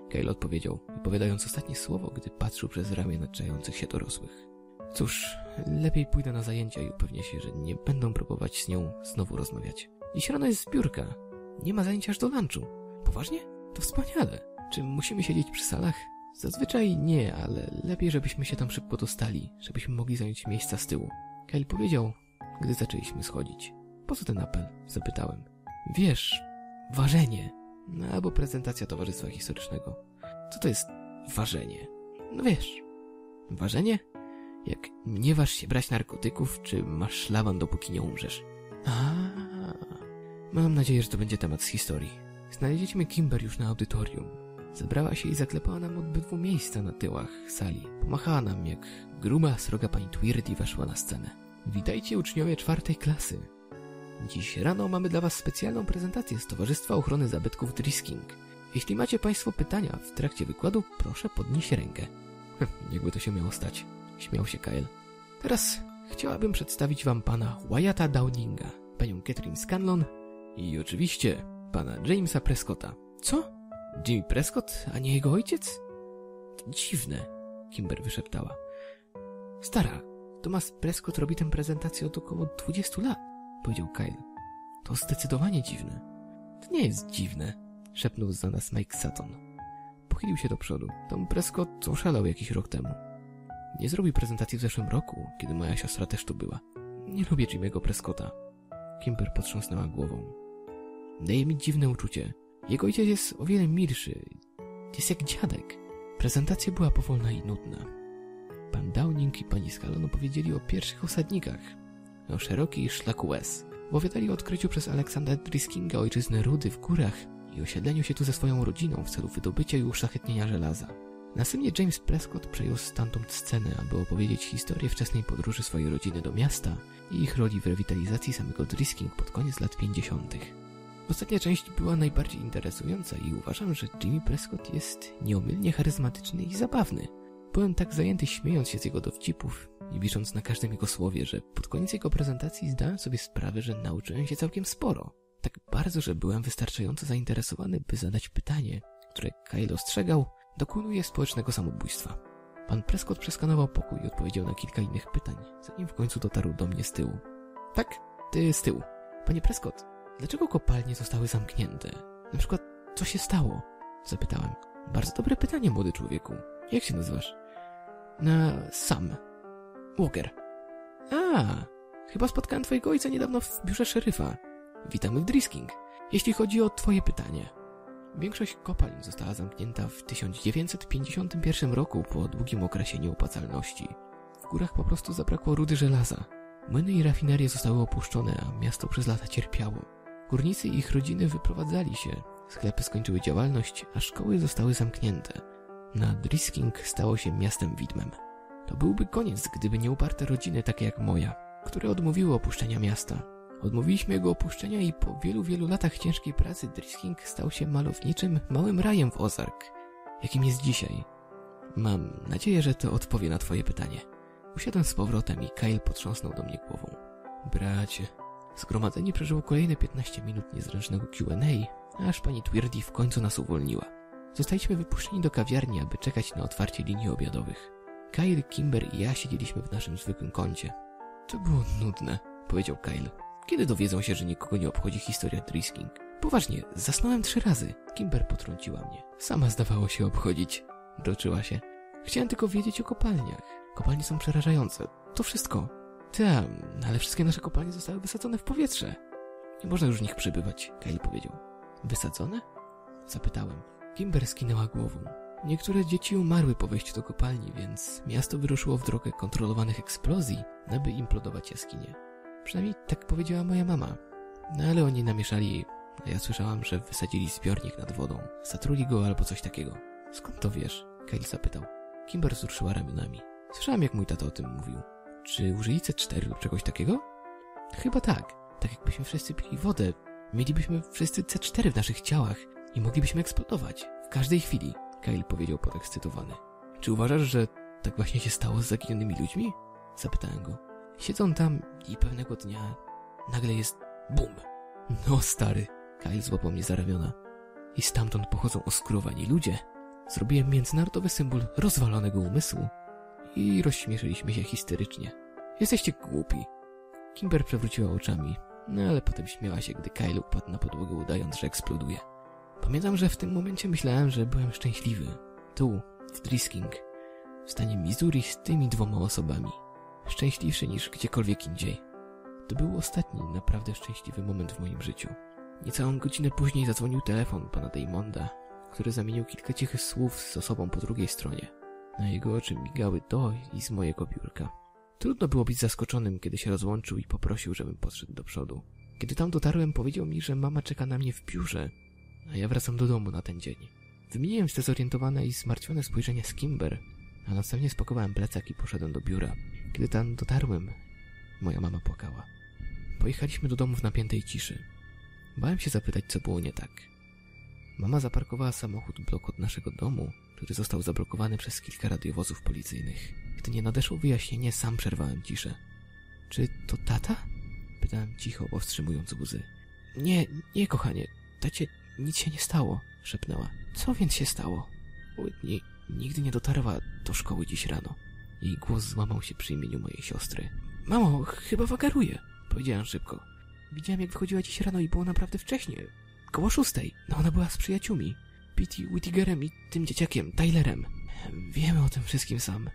Speaker 1: Kyle odpowiedział, wypowiadając ostatnie słowo, gdy patrzył przez ramię naczających się dorosłych. Cóż, lepiej pójdę na zajęcia i upewnię się, że nie będą próbować z nią znowu rozmawiać. Dziś rano jest zbiórka. Nie ma zajęć aż do lunchu. Poważnie? To wspaniale. Czy musimy siedzieć przy salach? Zazwyczaj nie, ale lepiej, żebyśmy się tam szybko dostali, żebyśmy mogli zająć miejsca z tyłu. Kyle powiedział, gdy zaczęliśmy schodzić. Po co ten apel? Zapytałem. Wiesz, ważenie. No, albo prezentacja Towarzystwa Historycznego. Co to jest ważenie? No wiesz, ważenie? Jak nie waż się brać narkotyków, czy masz szlaban, dopóki nie umrzesz. A, mam nadzieję, że to będzie temat z historii. Znaleźliśmy Kimber już na audytorium. Zebrała się i zaklepała nam obydwu miejsca na tyłach sali. Pomachała nam, jak gruba, sroga pani Twirdy weszła na scenę. Witajcie uczniowie czwartej klasy. Dziś rano mamy dla Was specjalną prezentację z Towarzystwa Ochrony Zabytków Drisking. Jeśli macie Państwo pytania w trakcie wykładu, proszę podnieść rękę. Jakby to się miało stać. Śmiał się Kyle. Teraz chciałabym przedstawić Wam pana Wyatta Downinga, panią Catherine Scanlon i oczywiście pana Jamesa Prescotta. Co? Jimmy Prescott, a nie jego ojciec? Dziwne, Kimber wyszeptała. Stara, Thomas Prescott robi tę prezentację od około 20 lat, powiedział Kyle. To zdecydowanie dziwne. To nie jest dziwne, szepnął za nas Mike Sutton. Pochylił się do przodu. Tom Prescott oszalał jakiś rok temu. Nie zrobił prezentacji w zeszłym roku, kiedy moja siostra też tu była. Nie lubię Jimmy'ego Prescotta. Kimber potrząsnęła głową. Daje mi dziwne uczucie. Jego ojciec jest o wiele milszy. Jest jak dziadek. Prezentacja była powolna i nudna. Pan Downing i pani Scalon opowiedzieli o pierwszych osadnikach, o szerokiej szlaku Wes. Opowiadali o odkryciu przez Aleksandra Driskinga ojczyzny rudy w górach i osiedleniu się tu ze swoją rodziną w celu wydobycia i uszlachetnienia żelaza. Następnie James Prescott przejął stamtąd scenę, aby opowiedzieć historię wczesnej podróży swojej rodziny do miasta i ich roli w rewitalizacji samego Drisking pod koniec lat 50. Ostatnia część była najbardziej interesująca i uważam, że Jimmy Prescott jest nieomylnie charyzmatyczny i zabawny. Byłem tak zajęty śmiejąc się z jego dowcipów i wisząc na każdym jego słowie, że pod koniec jego prezentacji zdałem sobie sprawę, że nauczyłem się całkiem sporo. Tak bardzo, że byłem wystarczająco zainteresowany, by zadać pytanie, które Kyle ostrzegał, dokonuje społecznego samobójstwa. Pan Prescott przeskanował pokój i odpowiedział na kilka innych pytań, zanim w końcu dotarł do mnie z tyłu. Tak, ty z tyłu. Panie Prescott, dlaczego kopalnie zostały zamknięte? Na przykład, co się stało? Zapytałem. Bardzo dobre pytanie, młody człowieku. Jak się nazywasz? Na Sam. Walker. A, chyba spotkałem twojego ojca niedawno w biurze szeryfa. Witamy w Drisking. Jeśli chodzi o twoje pytanie. Większość kopalń została zamknięta w 1951 roku po długim okresie nieopłacalności. W górach po prostu zabrakło rudy żelaza. Młyny i rafinerie zostały opuszczone, a miasto przez lata cierpiało. Górnicy i ich rodziny wyprowadzali się, sklepy skończyły działalność, a szkoły zostały zamknięte. Na Drisking stało się miastem widmem. To byłby koniec, gdyby nie uparte rodziny takie jak moja, które odmówiły opuszczenia miasta. Odmówiliśmy jego opuszczenia i po wielu, wielu latach ciężkiej pracy Drisking stał się malowniczym, małym rajem w Ozark, jakim jest dzisiaj. Mam nadzieję, że to odpowie na twoje pytanie. Usiadłem z powrotem i Kyle potrząsnął do mnie głową. Bracie, zgromadzenie przeżyło kolejne 15 minut niezręcznego Q&A, aż pani Twierdy w końcu nas uwolniła. Zostaliśmy wypuszczeni do kawiarni, aby czekać na otwarcie linii obiadowych. Kyle, Kimber i ja siedzieliśmy w naszym zwykłym kącie. To było nudne, powiedział Kyle. Kiedy dowiedzą się, że nikogo nie obchodzi historia Drisking? Poważnie, zasnąłem trzy razy. Kimber potrąciła mnie. Sama zdawało się obchodzić. Doczyła się. Chciałem tylko wiedzieć o kopalniach. Kopalnie są przerażające. To wszystko. Tam, ale wszystkie nasze kopalnie zostały wysadzone w powietrze. Nie można już w nich przebywać, Kyle powiedział. Wysadzone? Zapytałem. Kimber skinęła głową. Niektóre dzieci umarły po wejściu do kopalni, więc miasto wyruszyło w drogę kontrolowanych eksplozji, aby implodować jaskinie. Przynajmniej tak powiedziała moja mama. No ale oni namieszali, a ja słyszałam, że wysadzili zbiornik nad wodą. Zatruli go albo coś takiego. Skąd to wiesz? Kyle zapytał. Kimber wzruszyła ramionami. Słyszałam, jak mój tato o tym mówił. Czy użyli C4 lub czegoś takiego? Chyba tak. Tak jakbyśmy wszyscy pili wodę. Mielibyśmy wszyscy C4 w naszych ciałach i moglibyśmy eksplodować. W każdej chwili, Kyle powiedział podekscytowany. Czy uważasz, że tak właśnie się stało z zaginionymi ludźmi? Zapytałem go. Siedzą tam i pewnego dnia nagle jest bum. No stary, Kyle złapał mnie za ramiona. I stamtąd pochodzą oskurowani ludzie. Zrobiłem międzynarodowy symbol rozwalonego umysłu i rozśmieszyliśmy się histerycznie. Jesteście głupi. Kimber przewróciła oczami, no ale potem śmiała się, gdy Kyle upadł na podłogę udając, że eksploduje. Pamiętam, że w tym momencie myślałem, że byłem szczęśliwy. Tu, w Drisking, w stanie Missouri z tymi dwoma osobami. Szczęśliwszy niż gdziekolwiek indziej. To był ostatni naprawdę szczęśliwy moment w moim życiu. Niecałą godzinę później zadzwonił telefon pana Daymonda, który zamienił kilka cichych słów z osobą po drugiej stronie. Na jego oczy migały do i z mojego biurka. Trudno było być zaskoczonym, kiedy się rozłączył i poprosił, żebym podszedł do przodu. Kiedy tam dotarłem, powiedział mi, że mama czeka na mnie w biurze, a ja wracam do domu na ten dzień. Wymieniłem zdezorientowane i zmartwione spojrzenie z Kimber, a następnie spakowałem plecak i poszedłem do biura. Kiedy tam dotarłem, moja mama płakała. Pojechaliśmy do domu w napiętej ciszy. Bałem się zapytać, co było nie tak. Mama zaparkowała samochód blok od naszego domu, który został zablokowany przez kilka radiowozów policyjnych. Gdy nie nadeszło wyjaśnienie, sam przerwałem ciszę. Czy to tata? Pytałem cicho, powstrzymując łzy. Nie, nie, kochanie. tacie, nic się nie stało, szepnęła. Co więc się stało? Whitney nigdy nie dotarła do szkoły dziś rano. Jej głos złamał się przy imieniu mojej siostry. Mamo, chyba wagaruje, powiedziałem szybko. Widziałem, jak wychodziła dziś rano i było naprawdę wcześnie. Koło szóstej. No ona była z przyjaciółmi. Pete Whittigerem i tym dzieciakiem, Tylerem. Wiemy o tym wszystkim sam.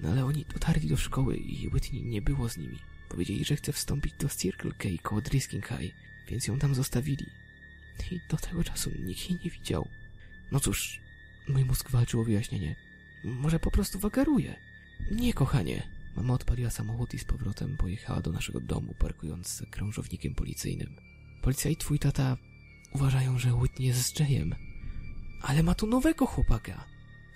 Speaker 1: No ale oni dotarli do szkoły i Whitney nie było z nimi. Powiedzieli, że chce wstąpić do Circle K koło Drisking High, więc ją tam zostawili. I do tego czasu nikt jej nie widział. No cóż, mój mózg walczył o wyjaśnienie. Może po prostu wagaruje. Nie, kochanie. Mama odpaliła samochód i z powrotem pojechała do naszego domu, parkując z krążownikiem policyjnym. Policja i twój tata uważają, że Whitney jest z Jayem. Ale ma tu nowego chłopaka.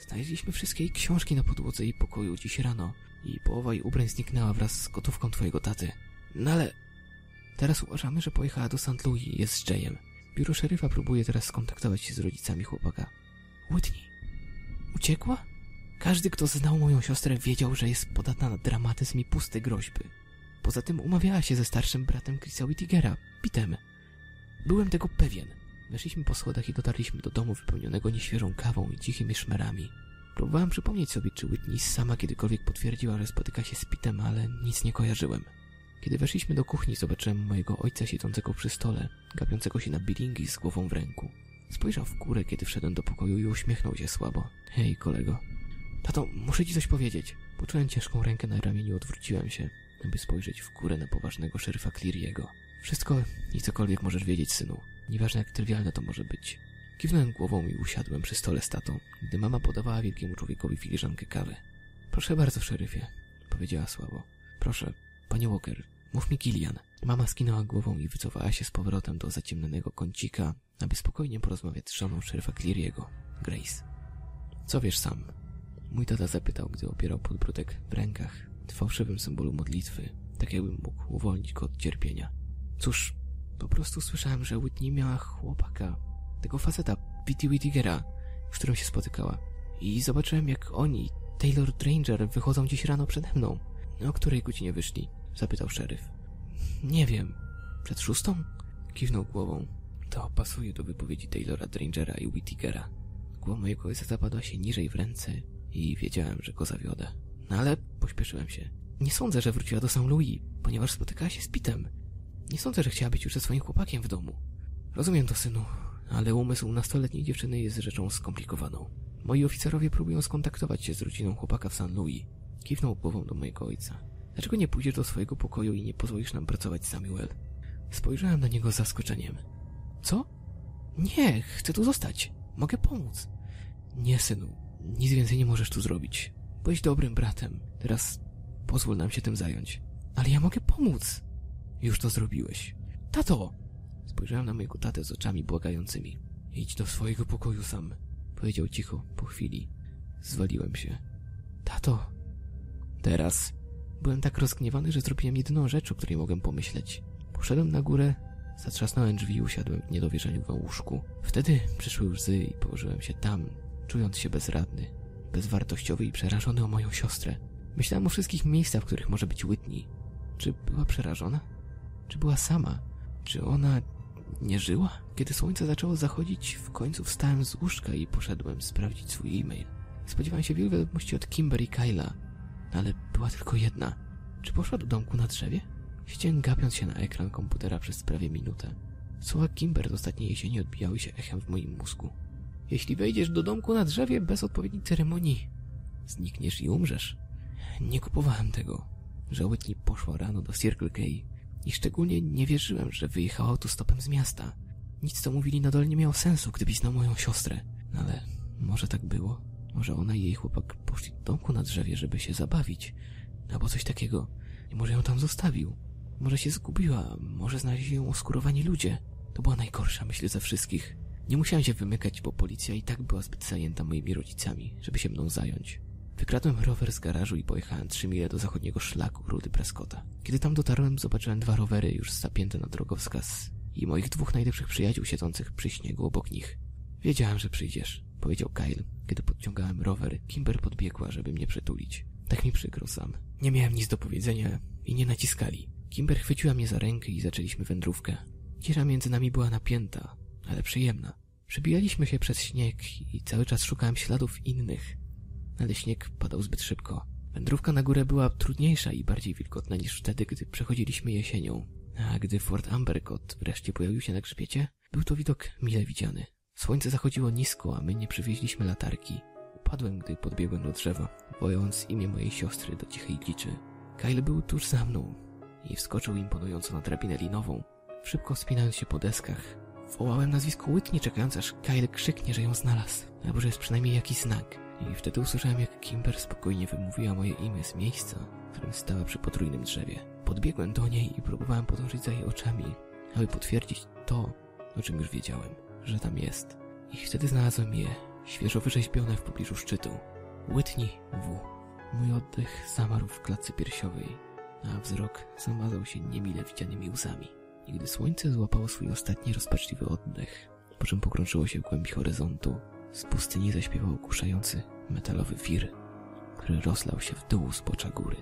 Speaker 1: Znaleźliśmy wszystkie jej książki na podłodze jej pokoju dziś rano i połowa jej ubrań zniknęła wraz z gotówką twojego taty. No ale... Teraz uważamy, że pojechała do St. Louis i jest z Jayem. Biuro szeryfa próbuje teraz skontaktować się z rodzicami chłopaka. Whitney, uciekła? Każdy, kto znał moją siostrę, wiedział, że jest podatna na dramatyzm i puste groźby. Poza tym umawiała się ze starszym bratem Chrisa Whittigera, Pitem. Byłem tego pewien. Weszliśmy po schodach i dotarliśmy do domu wypełnionego nieświeżą kawą i cichymi szmerami. Próbowałem przypomnieć sobie, czy Whitney sama kiedykolwiek potwierdziła, że spotyka się z Pitem, ale nic nie kojarzyłem. Kiedy weszliśmy do kuchni, zobaczyłem mojego ojca siedzącego przy stole, gapiącego się na bilingi z głową w ręku. Spojrzał w górę, kiedy wszedłem do pokoju i uśmiechnął się słabo. Hej, kolego. Tato, muszę ci coś powiedzieć. Poczułem ciężką rękę na ramieniu i odwróciłem się, aby spojrzeć w górę na poważnego szeryfa Cleary'ego. Wszystko i cokolwiek możesz wiedzieć, synu. Nieważne jak trywialne to może być. Kiwnąłem głową i usiadłem przy stole z tatą, gdy mama podawała wielkiemu człowiekowi filiżankę kawy. Proszę bardzo, szeryfie, powiedziała słabo. Proszę, panie Walker, mów mi Kilian. Mama skinęła głową i wycofała się z powrotem do zaciemnionego kącika, aby spokojnie porozmawiać z żoną szeryfa Cleary'ego, Grace. Co wiesz sam? Mój tata zapytał, gdy opierał podbródek w rękach, w fałszywym symbolu modlitwy, tak jakbym mógł uwolnić go od cierpienia. Cóż, po prostu słyszałem, że Whitney miała chłopaka, tego faceta, Pete Whittigera, z którym się spotykała. I zobaczyłem, jak oni, Taylor Dranger, wychodzą dziś rano przede mną. O której godzinie wyszli? Zapytał szeryf. Nie wiem. Przed szóstą? Kiwnął głową. To pasuje do wypowiedzi Taylora Drangera i Whittigera. Głowa mojego ojca zapadła się niżej w ręce i wiedziałem, że go zawiodę. No ale pośpieszyłem się. Nie sądzę, że wróciła do St. Louis, ponieważ spotykała się z Pitem. Nie sądzę, że chciała być już ze swoim chłopakiem w domu. Rozumiem to, synu, ale umysł nastoletniej dziewczyny jest rzeczą skomplikowaną. Moi oficerowie próbują skontaktować się z rodziną chłopaka w St. Louis. Kiwnął głową do mojego ojca. Dlaczego nie pójdziesz do swojego pokoju i nie pozwolisz nam pracować, Samuel? Spojrzałem na niego z zaskoczeniem. Co? Nie, chcę tu zostać. Mogę pomóc. Nie, synu. Nic więcej nie możesz tu zrobić. Byłeś dobrym bratem. Teraz pozwól nam się tym zająć. Ale ja mogę pomóc. Już to zrobiłeś. Tato! Spojrzałem na mojego tatę z oczami błagającymi. Idź do swojego pokoju sam, powiedział cicho po chwili. Zwaliłem się. Tato! Teraz byłem tak rozgniewany, że zrobiłem jedyną rzecz, o której mogłem pomyśleć. Poszedłem na górę, zatrzasnąłem drzwi i usiadłem w niedowierzaniu w łóżku. Wtedy przyszły łzy i położyłem się tam, czując się bezradny, bezwartościowy i przerażony o moją siostrę. Myślałem o wszystkich miejscach, w których może być Whitney. Czy była przerażona? Czy była sama? Czy ona nie żyła? Kiedy słońce zaczęło zachodzić, w końcu wstałem z łóżka i poszedłem sprawdzić swój e-mail. Spodziewałem się wielu wiadomości od Kimber i Kyla, ale była tylko jedna. Czy poszła do domku na drzewie? Siedziałem gapiąc się na ekran komputera przez prawie minutę. Słowa Kimber z ostatniej jesieni odbijały się echem w moim mózgu. Jeśli wejdziesz do domku na drzewie bez odpowiedniej ceremonii, znikniesz i umrzesz. Nie kupowałem tego, że poszła rano do Circle K i szczególnie nie wierzyłem, że wyjechała autostopem z miasta. Nic, co mówili nadal nie miało sensu, gdybyś znał moją siostrę. Ale może tak było. Może ona i jej chłopak poszli do domku na drzewie, żeby się zabawić. Albo coś takiego. I może ją tam zostawił. Może się zgubiła, może znaleźli ją oskurowani ludzie. To była najgorsza myśl ze wszystkich. Nie musiałem się wymykać, bo policja i tak była zbyt zajęta moimi rodzicami, żeby się mną zająć. Wykradłem rower z garażu i pojechałem trzy mile do zachodniego szlaku Rudy Prescotta. Kiedy tam dotarłem, zobaczyłem dwa rowery już zapięte na drogowskaz i moich dwóch najlepszych przyjaciół siedzących przy śniegu obok nich. Wiedziałem, że przyjdziesz, powiedział Kyle, kiedy podciągałem rower. Kimber podbiegła, żeby mnie przytulić. Tak mi przykro sam. Nie miałem nic do powiedzenia i nie naciskali. Kimber chwyciła mnie za rękę i zaczęliśmy wędrówkę. Ciesza między nami była napięta. Ale przyjemna. Przebijaliśmy się przez śnieg i cały czas szukałem śladów innych, ale śnieg padał zbyt szybko. Wędrówka na górę była trudniejsza i bardziej wilgotna niż wtedy, gdy przechodziliśmy jesienią. A gdy Fort Ambercott wreszcie pojawił się na grzbiecie, był to widok mile widziany. Słońce zachodziło nisko, a my nie przywieźliśmy latarki. Upadłem, gdy podbiegłem do drzewa, wojąc imię mojej siostry do cichej dziczy. Kyle był tuż za mną i wskoczył imponująco na drabinę linową, szybko wspinając się po deskach. Wołałem nazwisko Whitney, czekając aż Kyle krzyknie, że ją znalazł, albo że jest przynajmniej jakiś znak. I wtedy usłyszałem, jak Kimber spokojnie wymówiła moje imię z miejsca, w którym stała przy potrójnym drzewie. Podbiegłem do niej i próbowałem podążyć za jej oczami, aby potwierdzić to, o czym już wiedziałem, że tam jest. I wtedy znalazłem je, świeżo wyrzeźbione w pobliżu szczytu. Whitney W. Mój oddech zamarł w klatce piersiowej, a wzrok zamazał się niemile widzianymi łzami. I gdy słońce złapało swój ostatni rozpaczliwy oddech, po czym pogrążyło się w głębi horyzontu, z pustyni zaśpiewał kuszający metalowy wir, który rozlał się w dół z bocza góry.